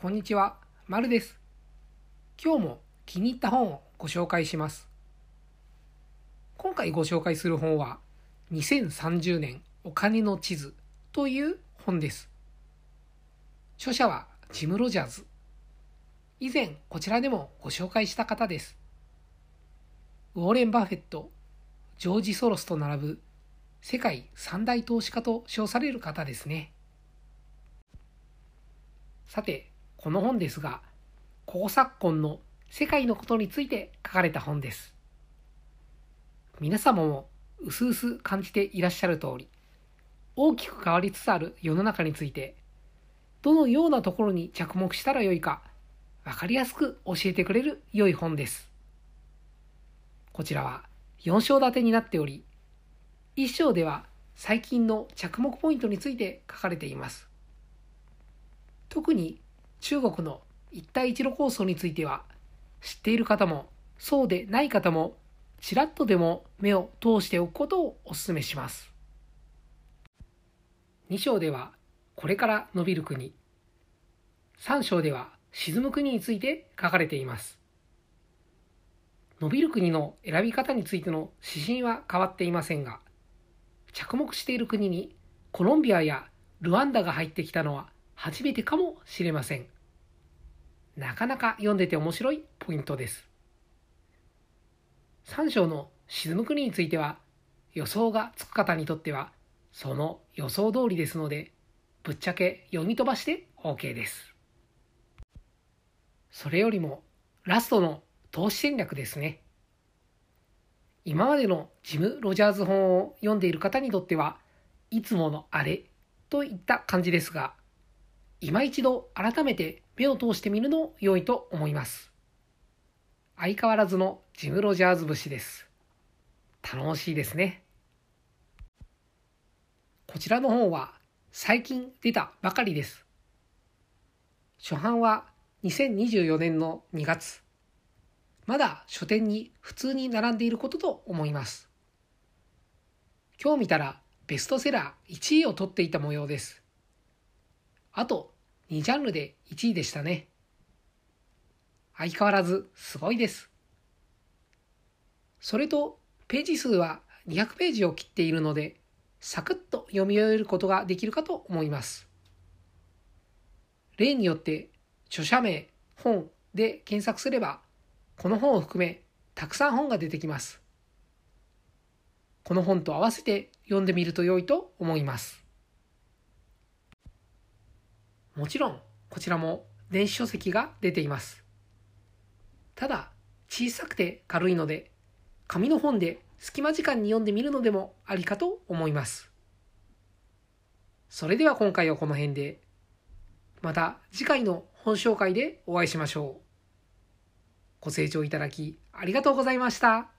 こんにちは、まるです。今日も気に入った本をご紹介します。今回ご紹介する本は、2030年お金の地図という本です。著者はジム・ロジャーズ。以前こちらでもご紹介した方です。ウォーレン・バフェット、ジョージ・ソロスと並ぶ世界三大投資家と称される方ですね。さて、この本ですが、高昨今の世界のことについて書かれた本です。皆様もうすうす感じていらっしゃる通り、大きく変わりつつある世の中について、どのようなところに着目したらよいか、わかりやすく教えてくれる良い本です。こちらは4章立てになっており、1章では最近の着目ポイントについて書かれています。特に中国の一帯一路構想については知っている方もそうでない方もちらっとでも目を通しておくことをお勧めします。2章ではこれから伸びる国3章では沈む国について書かれています。伸びる国の選び方についての指針は変わっていませんが着目している国にコロンビアやルワンダが入ってきたのは初めてかもしれません。なかなか読んでて面白いポイントです。3章の沈む国については予想がつく方にとってはその予想通りですのでぶっちゃけ読み飛ばして OK です。それよりもラストの投資戦略ですね。今までのジム・ロジャーズ本を読んでいる方にとってはいつものあれといった感じですが今一度改めて目を通してみるの良いと思います。相変わらずのジム・ロジャーズ節です。楽しいですね。こちらの本は最近出たばかりです。初版は2024年の2月。まだ書店に普通に並んでいることと思います。今日見たらベストセラー1位を取っていた模様です。あと2ジャンルで1位でしたね。相変わらずすごいです。それと、ページ数は200ページを切っているので、サクッと読み終えることができるかと思います。例によって著者名、本で検索すれば、この本を含めたくさん本が出てきます。この本と合わせて読んでみると良いと思います。もちろんこちらも電子書籍が出ています。ただ小さくて軽いので紙の本で隙間時間に読んでみるのでもありかと思います。それでは今回はこの辺でまた次回の本紹介でお会いしましょう。ご清聴いただきありがとうございました。